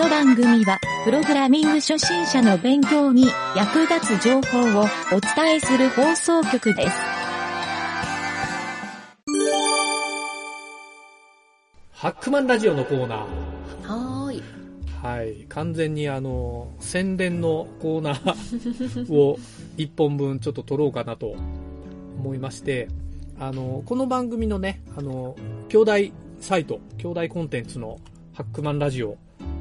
の番組は、プログラミング初心者の勉強に役立つ情報をお伝えする放送局です。ハックマンラジオのコーナー。はーい。はい。完全にあの、宣伝のコーナーを一本分ちょっと撮ろうかなと思いまして、あの、この番組のね、あの、兄弟サイト、兄弟コンテンツのハックマンラジオ、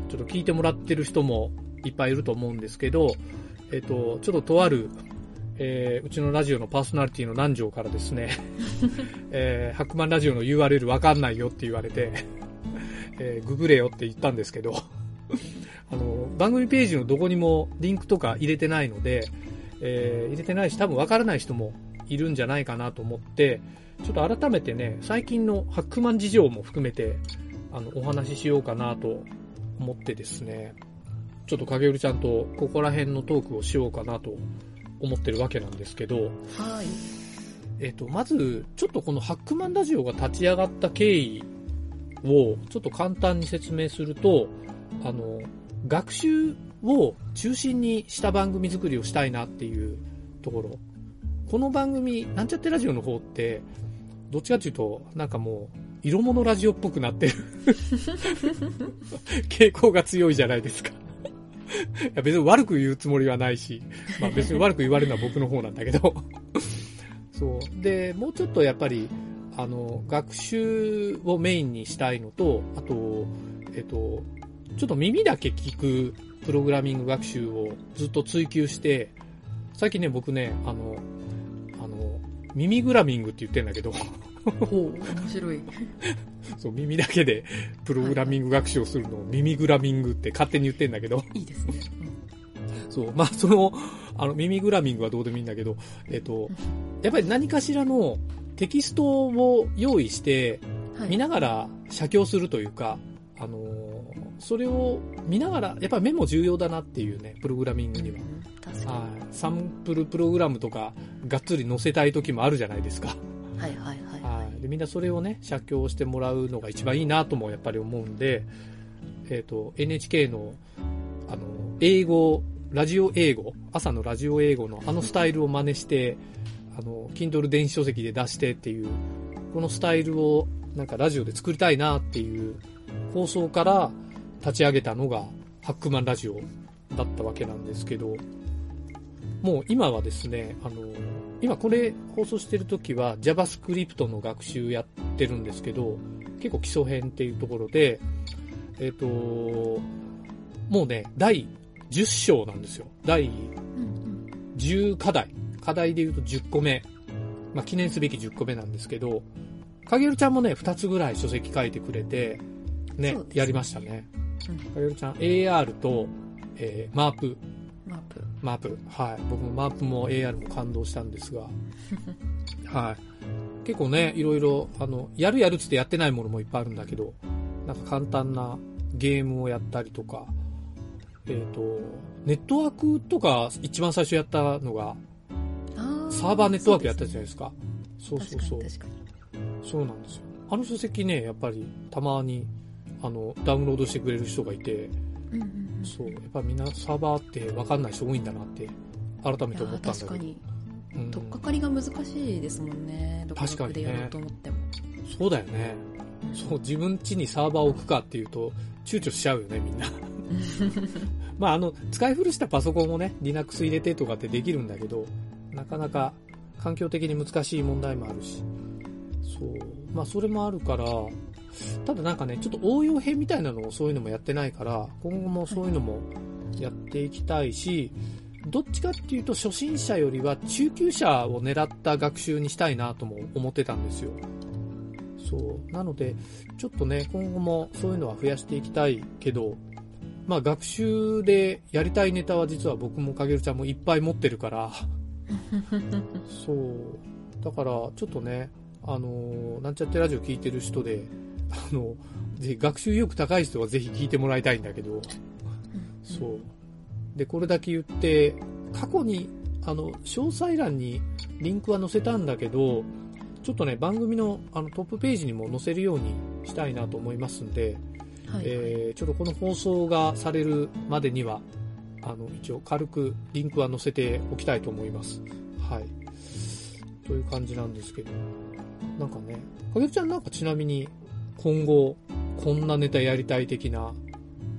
ちょっと聞いてもらってる人もいっぱいいると思うんですけど、えっと、ちょっととある、えーうちのラジオのパーソナリティの南條からですね、えーハックマンラジオの URL わかんないよって言われて、えーググれよって言ったんですけど、あの、番組ページのどこにもリンクとか入れてないので、えー入れてないし多分わからない人もいるんじゃないかなと思って、ちょっと改めてね、最近のハックマン事情も含めて、あの、お話ししようかなと思ってですね、ちょっと影るちゃんとここら辺のトークをしようかなと思ってるわけなんですけど、はい。えっ、と、まず、ちょっとこのハックマンラジオが立ち上がった経緯を、ちょっと簡単に説明すると、あの、学習を中心にした番組作りをしたいなっていうところ。この番組、なんちゃってラジオの方って、どっちかっていうと、なんかもう、色物ラジオっぽくなってる 傾向が強いじゃないですか。いや別に悪く言うつもりはないし、まあ別に悪く言われるのは僕の方なんだけど、そう。で、もうちょっとやっぱり、あの、学習をメインにしたいのと、あと、えっと、ちょっと耳だけ聞くプログラミング学習をずっと追求して、最近ね、僕ね、あの、あの、耳グラミングって言ってんだけど、ほう、面白い。そう、耳だけでプログラミング学習をするのを耳グラミングって勝手に言ってんだけど、いいですね。そう、まあ、その、あの、耳グラミングはどうでもいいんだけど、えっと、やっぱり何かしらのテキストを用意して。見ながら写経するというか、あのーそれを見ながら、やっぱりメモ重要だなっていうね、プログラミングには。うん確かはい。サンプルプログラムとか、がっつり載せたい時もあるじゃないですか。に。はいはいはい。で、みんなそれをね、写経してもらうのが一番いいなともやっぱり思うんで、えっ、と、NHK の、あの、英語、ラジオ英語、朝のラジオ英語のあのスタイルを真似して、あの、Kindle 電子書籍で出してっていう、このスタイルをなんかラジオで作りたいなっていう放送から立ち上げたのがハックマンラジオだったわけなんですけど、もう今はですね、あの、今これ放送してる時は JavaScript の学習やってるんですけど、結構基礎編っていうところで、えっ、と、もうね、第10章なんですよ。第うんうん。10課題。課題で言うと10個目。まあ、記念すべき10個目なんですけど、影るちゃんもね、2つぐらい書籍書いてくれて、ねやりましたね。うん影るちゃん、AR と、えーマープ、マップ。マープ。はい。僕もマープも AR も感動したんですが。はい。結構ね、いろいろ、あの、やるやるっつってやってないものもいっぱいあるんだけど、なんか簡単なゲームをやったりとか、えっ、と、ネットワークとか一番最初やったのが、サーバーネットワークやったじゃないいですか。そうそうそう。そうなんですよ。あの書籍ね、やっぱりたまに、あの、ダウンロードしてくれる人がいて、うんうんうん。そう、やっぱみんなサーバーって分かんない人多いんだなって、改めて思ったんだけど。確かに。うん取っかかりが難しいですもんね。独確かにね学でやろうと思っても。そうだよね。そう、自分家にサーバーを置くかっていうと、躊躇しちゃうよね、みんな。まあ、あの、使い古したパソコンをね、Linux 入れてとかってできるんだけど、なかなか環境的に難しい問題もあるし。そう。まあ、それもあるから、ただなんかね、ちょっと応用編みたいなのをそういうのもやってないから、今後もそういうのもやっていきたいし、どっちかっていうと初心者よりは中級者を狙った学習にしたいなとも思ってたんですよ。そう。なので、ちょっとね、今後もそういうのは増やしていきたいけど、まあ学習でやりたいネタは実は僕もかげるちゃんもいっぱい持ってるから、そう。だから、ちょっとね、あのーなんちゃってラジオ聞いてる人で、あの、ぜひ学習意欲高い人はぜひ聞いてもらいたいんだけど、そう。で、これだけ言って、過去に、あの、詳細欄にリンクは載せたんだけど、ちょっとね、番組のあのトップページにも載せるようにしたいなと思いますんで、はいえーちょっとこの放送がされるまでには、あの、一応軽くリンクは載せておきたいと思います。はい。という感じなんですけど。なんかね、かげるちゃんなんかちなみに今後、こんなネタやりたい的な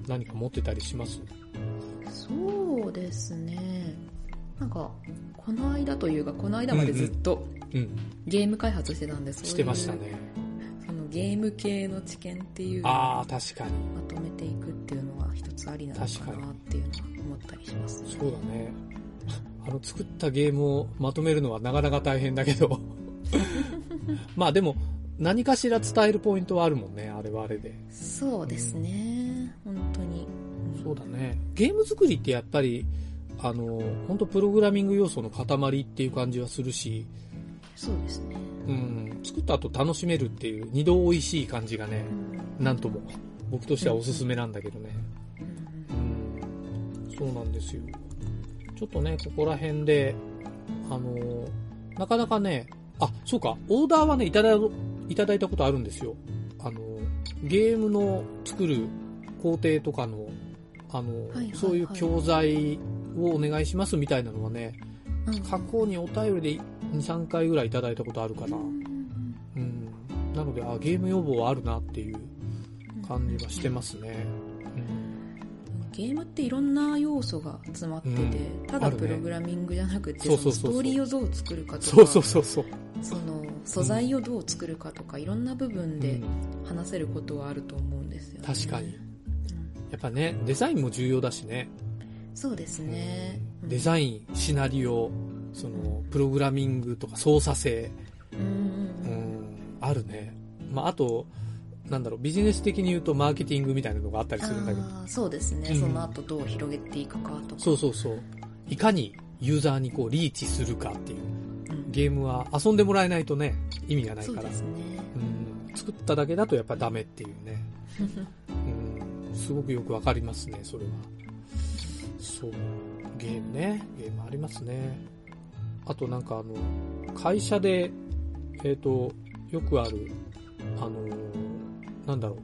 何か持ってたりします？そうですねなんかこの間というかこの間までずっとうん、ゲーム開発してたんで、そういうしてましたね。そのゲーム系の知見っていうああ、確かに。まとめていくっていうのは一つありなのか確かになっていうのは思ったりしますねそうだね。あの、作ったゲームをまとめるのはなかなか大変だけど。まあでも、何かしら伝えるポイントはあるもんね、あれはあれで。そうですね、本当に、うんそうだね。ゲーム作りってやっぱり、あの、本当プログラミング要素の塊っていう感じはするし、そうですね、うん、作った後楽しめるっていう二度美味しい感じがね、なんとも、僕としてはおすすめなんだけどね。うん。うん、そうなんですよ。ちょっとね、ここら辺で、あのーなかなかね、あ、そうか、オーダーはね、いただいただいたことあるんですよ。あのーゲームの作る工程とかの、あのーはいはいはいそういう教材をお願いしますみたいなのはね、うん過去にお便りで2、3回ぐらいいただいたことあるかな。うんうん。なので、あ、ゲーム要望はあるなっていう感じはしてますね。ゲームっていろんな要素が詰まってて、うんただプログラミングじゃなくてそうそうそうそうそのストーリーをどう作るかとかそうそうそうそう。その素材をどう作るかとか、いろんな部分でうん話せることはあると思うんですよね、確かに。うん。やっぱね、デザインも重要だしね。そうですね、うん。デザイン、シナリオ、その、プログラミングとか操作性、うんあるね。まあ、あと、なんだろう、ビジネス的に言うとマーケティングみたいなのがあったりするんだけど。そうですね、うん。その後どう広げていくかとか。そうそうそう。いかにユーザーにこう、リーチするかっていう。うんゲームは遊んでもらえないとね、意味がないから。そうですねうん、作っただけだとやっぱダメっていうね。うん、すごくよくわかりますね、それは。そう。ゲームね。ゲームありますね。あとなんかあの、会社で、えっ、と、よくある、あのーなんだろ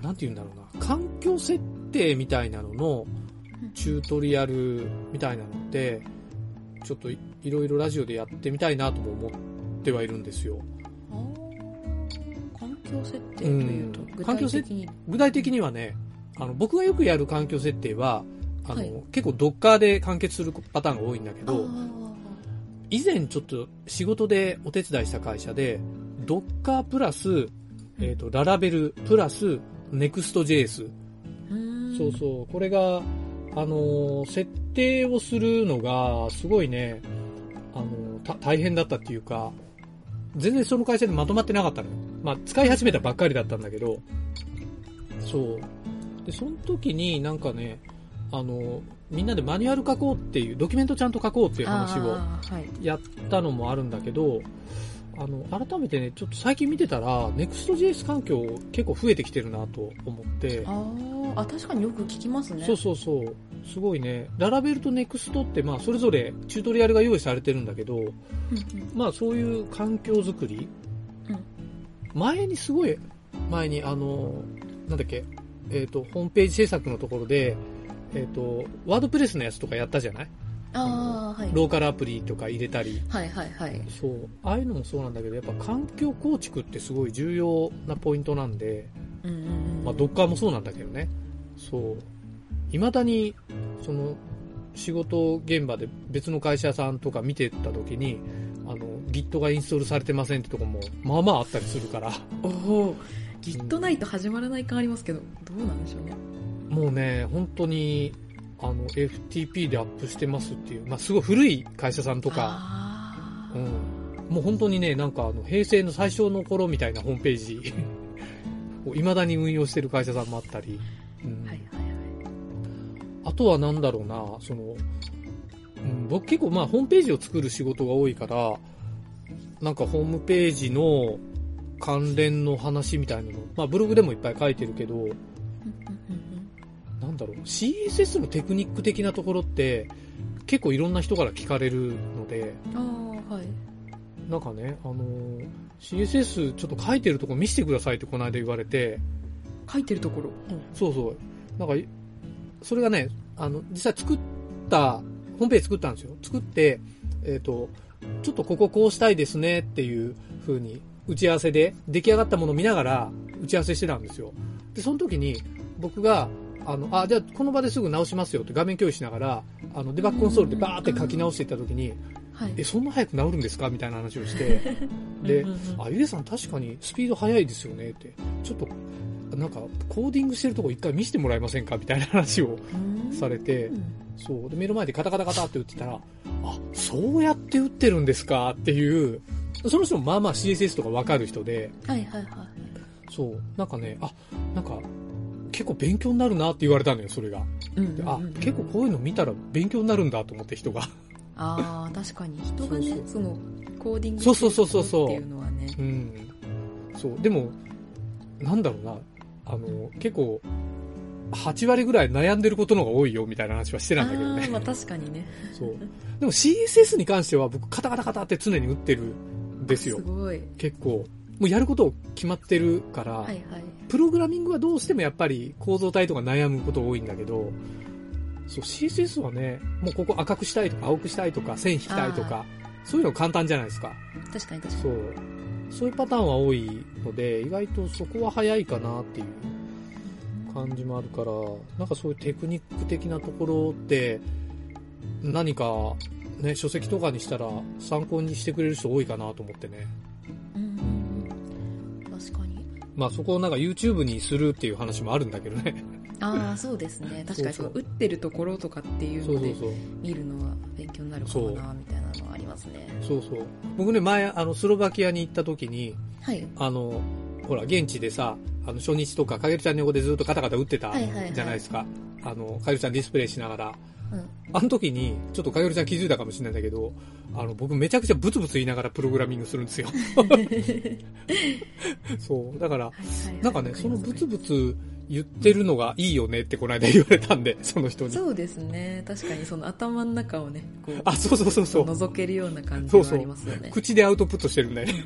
う。なんて言うんだろうな。環境設定みたいなののチュートリアルみたいなのって、ちょっといいろいろラジオでやってみたいなとも思ってはいるんですよ。環境設定というと、うん具体的に具体的にはね、あの、僕がよくやる環境設定は、あの、はい結構 Docker で完結するパターンが多いんだけど、あ以前ちょっと仕事でお手伝いした会社で、Docker プラス、えっ、と、ララベルプラス Next.js。そうそう。これが、あのー設定をするのが、すごいね、あの大変だったっていうか、全然その会社でまとまってなかったのよ。まあ、使い始めたばっかりだったんだけど、そう。で、その時になんかね、あのーみんなでマニュアル書こうっていう、ドキュメントちゃんと書こうっていう話をやったのもあるんだけど、あの、改めてね、ちょっと最近見てたら、Next.js 環境結構増えてきてるなと思って、あー。あ確かによく聞きますね。そうそうそう。すごいね。ララベルとネクストって、まあ、それぞれチュートリアルが用意されてるんだけど、うんうん。まあ、そういう環境づくり、うん。前にすごい、前に、あの、なんだっけ、えっ、と、ホームページ制作のところで、えっ、と、ワードプレスのやつとかやったじゃない？ああはいローカルアプリとか入れたり。はいはいはいそう。ああいうのもそうなんだけど、やっぱ環境構築ってすごい重要なポイントなんで、うんうんうんまあ、ドッカーもそうなんだけどね。そう。未だに、その、仕事現場で別の会社さんとか見てた時に、あの、Git がインストールされてませんってとこも、まあまああったりするから、おお Git ないと始まらない感ありますけどどうなんでしょうねもうね、本当に、あの、FTP でアップしてますっていう、まあすごい古い会社さんとか、あうん。もう本当にね、なんかあの、平成の最初の頃みたいなホームページ。を未だに運用してる会社さんもあったり、うん。ーはいはいはい。あとはなんだろうな、その、うん、僕結構まあホームページを作る仕事が多いから、なんかホームページの関連の話みたいなの、まあブログでもいっぱい書いてるけど、だろう、CSS のテクニック的なところって結構いろんな人から聞かれるので、うんああはいなんかね、あのー CSS ちょっと書いてるとこ見せてくださいってこの間言われて、書いてるところ？そうそう。なんか、それがね、あの、実際作った、ホームページ作ったんですよ。作って、えっ、と、ちょっとこここうしたいですねっていう風に、打ち合わせで出来上がったものを見ながら打ち合わせしてたんですよ。で、その時に僕が、あの、あ、じゃあこの場ですぐ直しますよって画面共有しながら、あの、デバッグコンソールでバーって書き直していった時に、はい。え、そんな早く治るんですかみたいな話をして、であ、ゆでさん確かにスピード速いですよねって、ちょっと、なんか、コーディングしてるとこ一回見せてもらえませんかみたいな話をうんされてう、んそう。で、目の前でカタカタカタって打ってたら、あ、そうやって打ってるんですかっていう、その人もまあまあ CSS とかわかる人で、はいはいはい。そう。なんかね、あ、なんか、結構勉強になるなって言われたのよ、それが。であ、結構こういうの見たら勉強になるんだと思って人が。ああ、確かに人がね、そうそうその、コーディングそうそうそうそうそうっていうのはね。うん。そう。でも、なんだろうな。あの、結構、8割ぐらい悩んでることの方が多いよみたいな話はしてたんだけどね。あーまあ確かにね。そう。でも CSS に関しては僕カタカタカタって常に打ってるんですよす。ごい。結構。もうやること決まってるから、はいはい。プログラミングはどうしてもやっぱり構造体とか悩むこと多いんだけど、そう CSS はね、もうここ赤くしたいとか青くしたいとか線引きたいとか、そういうの簡単じゃないですか。確かに確かそう。そういうパターンは多いので、意外とそこは早いかなっていう感じもあるから、なんかそういうテクニック的なところって、何か、ね、書籍とかにしたら参考にしてくれる人多いかなと思ってね。まあそこをなんか YouTube にするっていう話もあるんだけどね。ああ、そうですね。確かにその打ってるところとかっていうので。見るのは勉強になるかもな、みたいなのはありますね。そうそう。僕ね、前、あの、スロバキアに行った時に、はい。あの、ほら、現地でさ、あの、初日とか、かげるちゃんの横でずっとカタカタ打ってたはいはいはいじゃないですか。あの、かげるちゃんディスプレイしながら。うん。あの時に、ちょっとかげるちゃん気づいたかもしれないんだけど、あの、僕めちゃくちゃブツブツ言いながらプログラミングするんですよ。そう。だから、なんかね、そのブツブツ言ってるのがいいよねってこの間言われたんで、その人に。そうですね。確かにその頭の中をね、こう、あ、そうそうそうそう。覗けるような感じはあそうそうりますよね。口でアウトプットしてるんだよね。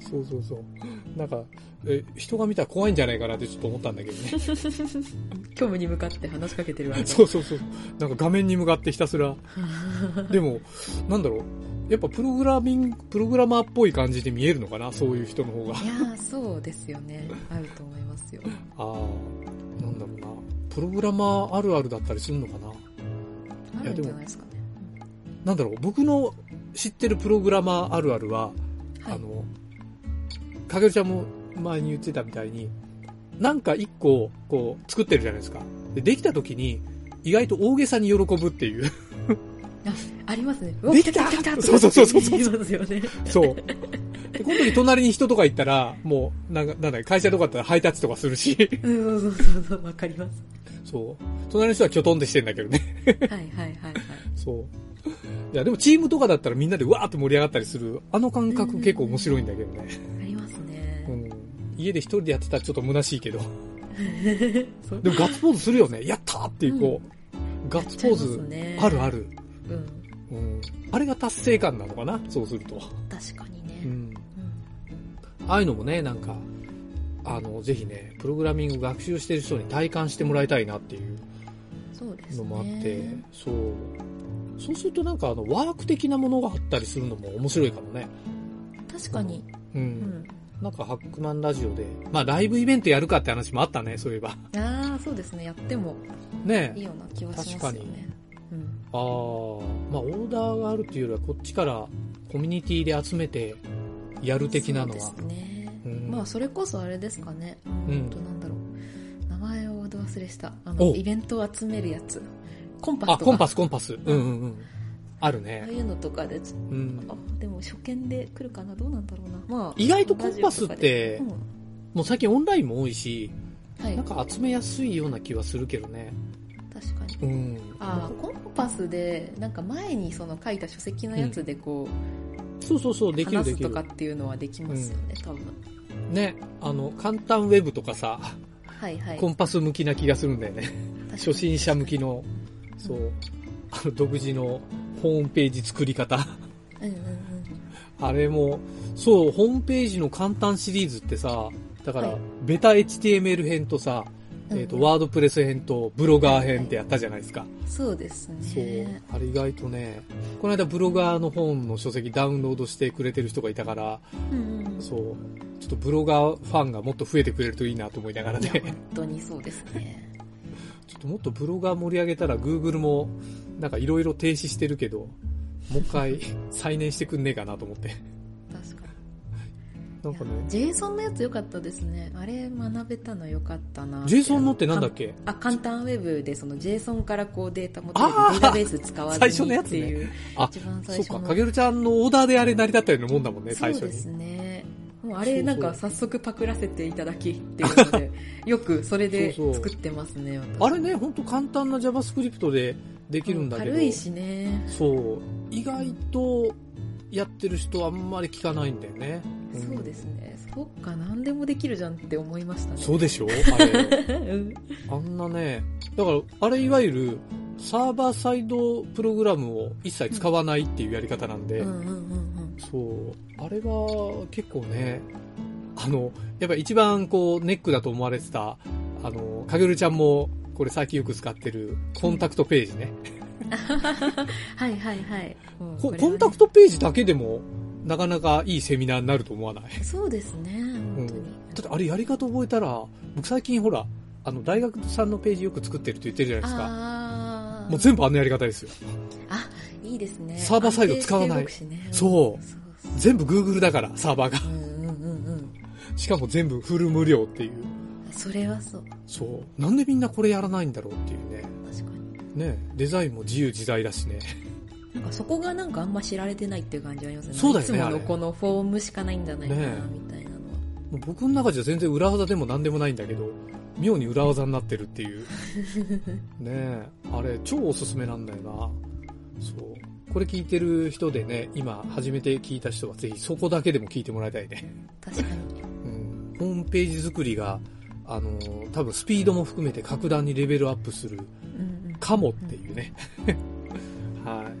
そうそうそう。なんか、え、人が見たら怖いんじゃないかなってちょっと思ったんだけどね。虚無に向かって話しかけてるわけだそうそうそう。なんか画面に向かってひたすら。でも、なんだろう。やっぱプログラミング、プログラマーっぽい感じで見えるのかなそういう人の方が。いやー、そうですよね。あると思いますよ。ああ、なんだろうな。プログラマーあるあるだったりするのかなあるんじゃないですかね。なんだろう。僕の知ってるプログラマーあるあるは、はいあの、かげるちゃんも前に言ってたみたいに、なんか一個、こう、作ってるじゃないですか。で、できた時に、意外と大げさに喜ぶっていう。あ、ありますね。できたそうそうそうそうそう言いますよね。そう。で、この時隣に人とか行ったら、もう、なんか、なんだ、会社とかだったらハイタッチとかするし、うん、そうそうそうそう、わかります。そう。隣の人はキョトンってしてんだけどね。はいはいはいはい。そう。いや、でもチームとかだったらみんなでわーって盛り上がったりする、あの感覚結構面白いんだけどね。ありますねう。ん。家で一人でやってたらちょっと虚しいけど。そうでもガッツポーズするよね。やったーっていう、こう、ガッツポーズあるある。うん。うん。あれが達成感なのかな？そうすると。確かにね。うん。うんああいうのもね、なんか、あの、ぜひね、プログラミング学習してる人に体感してもらいたいなっていう。のもあって、そう。そうするとなんかあの、ワーク的なものがあったりするのも面白いかもね。確かに。う。うんん。なんかハックマンラジオで、まあライブイベントやるかって話もあったね、そういえば。ああ、そうですね。やってもねいいような気はしますよ確かにね。うん。ああ、まあオーダーがあるっていうよりはこっちからコミュニティで集めてやる的なのはそう。ですね。うんまあ、それこそあれですかね。うんうんと、なんだろう。名前をど忘れした。あおの、イベントを集めるやつ。コンパスあ、とか。コンパス、コンパス。うんうんうん。あるああね。いうのとかで、うん。あ、でも初見で来るかな？どうなんだろうな。まあ。意外とコンパスってうん、もう最近オンラインも多いし、はいなん。か集めやすいような気はするけどね。確かに。うん。あコンパスで、なんか前にその書いた書籍のやつでこそうそうそう、う、できるできるとか。っていうのはできますよね、多分。ね、あの、簡単ウェブとかさ、はいはい。コンパス向きな気がするんだよね。初心者向きの、そう、あの、独自のホームページ作り方。うんうんうん。あれも、そう、ホームページの簡単シリーズってさ、だから、はいベタ HTML 編とさ、えっ、と、うんワードプレス編とブロガー編ってやったじゃないですか。そうですそうね。。あれ意外とね、この間ブロガーの本の書籍ダウンロードしてくれてる人がいたから、うんうん。そう、ちょっとブロガーファンがもっと増えてくれるといいなと思いながらいや、ね、本当にそうですね。ちょっともっとブロガー盛り上げたら Google もなんかいろいろ停止してるけど、もう一回 再燃してくんねえかなと思って。確かに。なんかね、いや JSON のやつ良かったですね。あれ学べたの良かったな。JSON のってなんだっけ？あ、簡単ウェブでその JSON からこうデータ持ってあーデータベース使わず最初のにやつねっていう。そうか。かげるちゃんのオーダーであれ成り立ったようなもんだもんね、最初に。そうですね。もうあそうそうれなんか早速パクらせていただきっていうので、よくそれでそうそう作ってますね、私あれね、ほんと簡単な JavaScript でできるんだけど、軽いしね。そう、意外とやってる人あんまり聞かないんだよね。んそうですね。そっか、何でもできるじゃんって思いましたね。そうでしょ？あれ。うんあんなね、だから、あれいわゆる、サーバーサイドプログラムを一切使わないっていうやり方なんで。そう、あれは結構ね、あの、やっぱり一番こう、ネックだと思われてた、あの、かげるちゃんも、これ最近よく使ってる、コンタクトページね。はいはいはい。うんコンタクトページだけでも、なかなかいいセミナーになると思わない？そうですね、本当に。だってあれやり方覚えたら、僕最近ほら、あの、大学さんのページよく作ってるって言ってるじゃないですか。もう全部あのやり方ですよ。あ、いいですね。サーバーサイド使わないねそう全部 Google だから、サーバーが。うんうんうんうん。しかも全部フル無料っていう。それはそう。そう。なんでみんなこれやらないんだろうっていうね。確かに。ねデザインも自由自在だしね。なんかそこがなんかあんま知られてないっていう感じありますね。そうだよねいつものこのフォームしかないんじゃないかな、ねみたいなのは。もう僕の中じゃ全然裏技でも何でもないんだけど、妙に裏技になってるっていう。ねあれ超おすすめなんだよな。そう。これ聞いてる人でね、今初めて聞いた人はぜひそこだけでも聞いてもらいたいね。確かに。うん。ホームページ作りが、あのー多分スピードも含めて格段にレベルアップするかもっていうね。はい。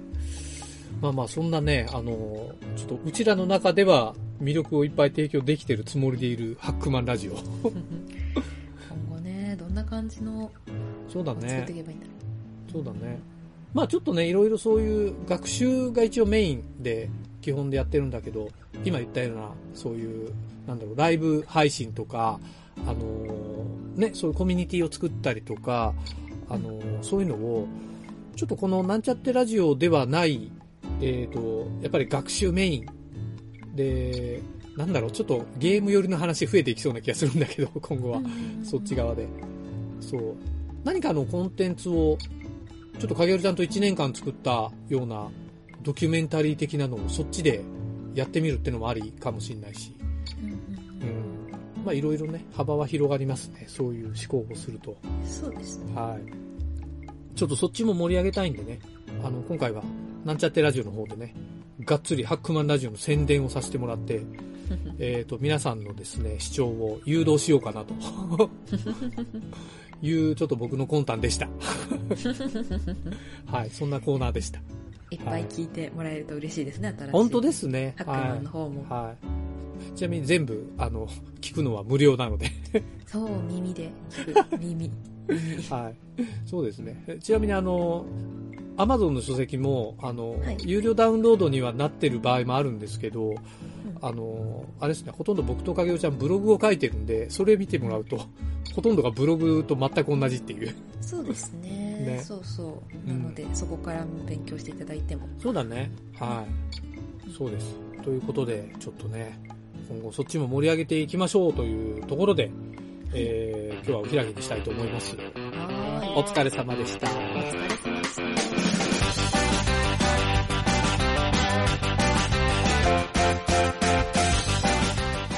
まあまあ、そんなね、あのーちょっとうちらの中では魅力をいっぱい提供できてるつもりでいるハックマンラジオ。今後ね、どんな感じのそうだ作っていね。けばいいんだろそうだね。まあちょっとね、いろいろそういう学習が一応メインで基本でやってるんだけど、今言ったような、そういう、なんだろう、ライブ配信とか、あのーね、そういうコミュニティを作ったりとか、あのーそういうのを、ちょっとこのなんちゃってラジオではない、えっ、と、やっぱり学習メインで、なんだろう、ちょっとゲーム寄りの話増えていきそうな気がするんだけど、今後は。そっち側で。そう。何かのコンテンツを、ちょっと影るちゃんと1年間作ったようなドキュメンタリー的なのをそっちでやってみるってのもありかもしれないし。まあいろいろね、幅は広がりますね。そういう思考をすると。うんそうですね。はい。ちょっとそっちも盛り上げたいんでね。あの、今回は、なんちゃってラジオの方でね、がっつりハックマンラジオの宣伝をさせてもらって、えっ、と、皆さんのですね、視聴を誘導しようかなと。いう、ちょっと僕の魂胆でした。はい、そんなコーナーでした。いっぱい聞いてもらえると嬉しいですね、新しい。本当ですね。ハックマンの方も。はい。はい。ちなみに全部、あの、聞くのは無料なので。そう、耳で聞く。耳。耳。はい。そうですね。えちなみにあの、アマゾンの書籍も、あの、はい有料ダウンロードにはなってる場合もあるんですけど、あの、あれですね、ほとんど僕と影尾ちゃんブログを書いてるんで、それ見てもらうと、ほとんどがブログと全く同じっていう。そうですねねそうそう。うんなので、そこから勉強していただいても。そうだね。はい。そうです。ということで、ちょっとね、今後そっちも盛り上げていきましょうというところで、えー、今日はお開きにしたいと思います。お疲れ様でした。お疲れ様でした。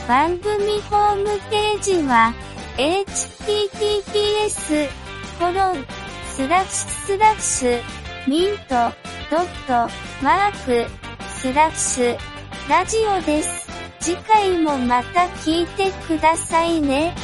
番組ホームページは、https, コロン、スラッシュスラッシュ、ミント、ドット、マーク、スラッシュ、ラジオです。次回もまた聞いてくださいね。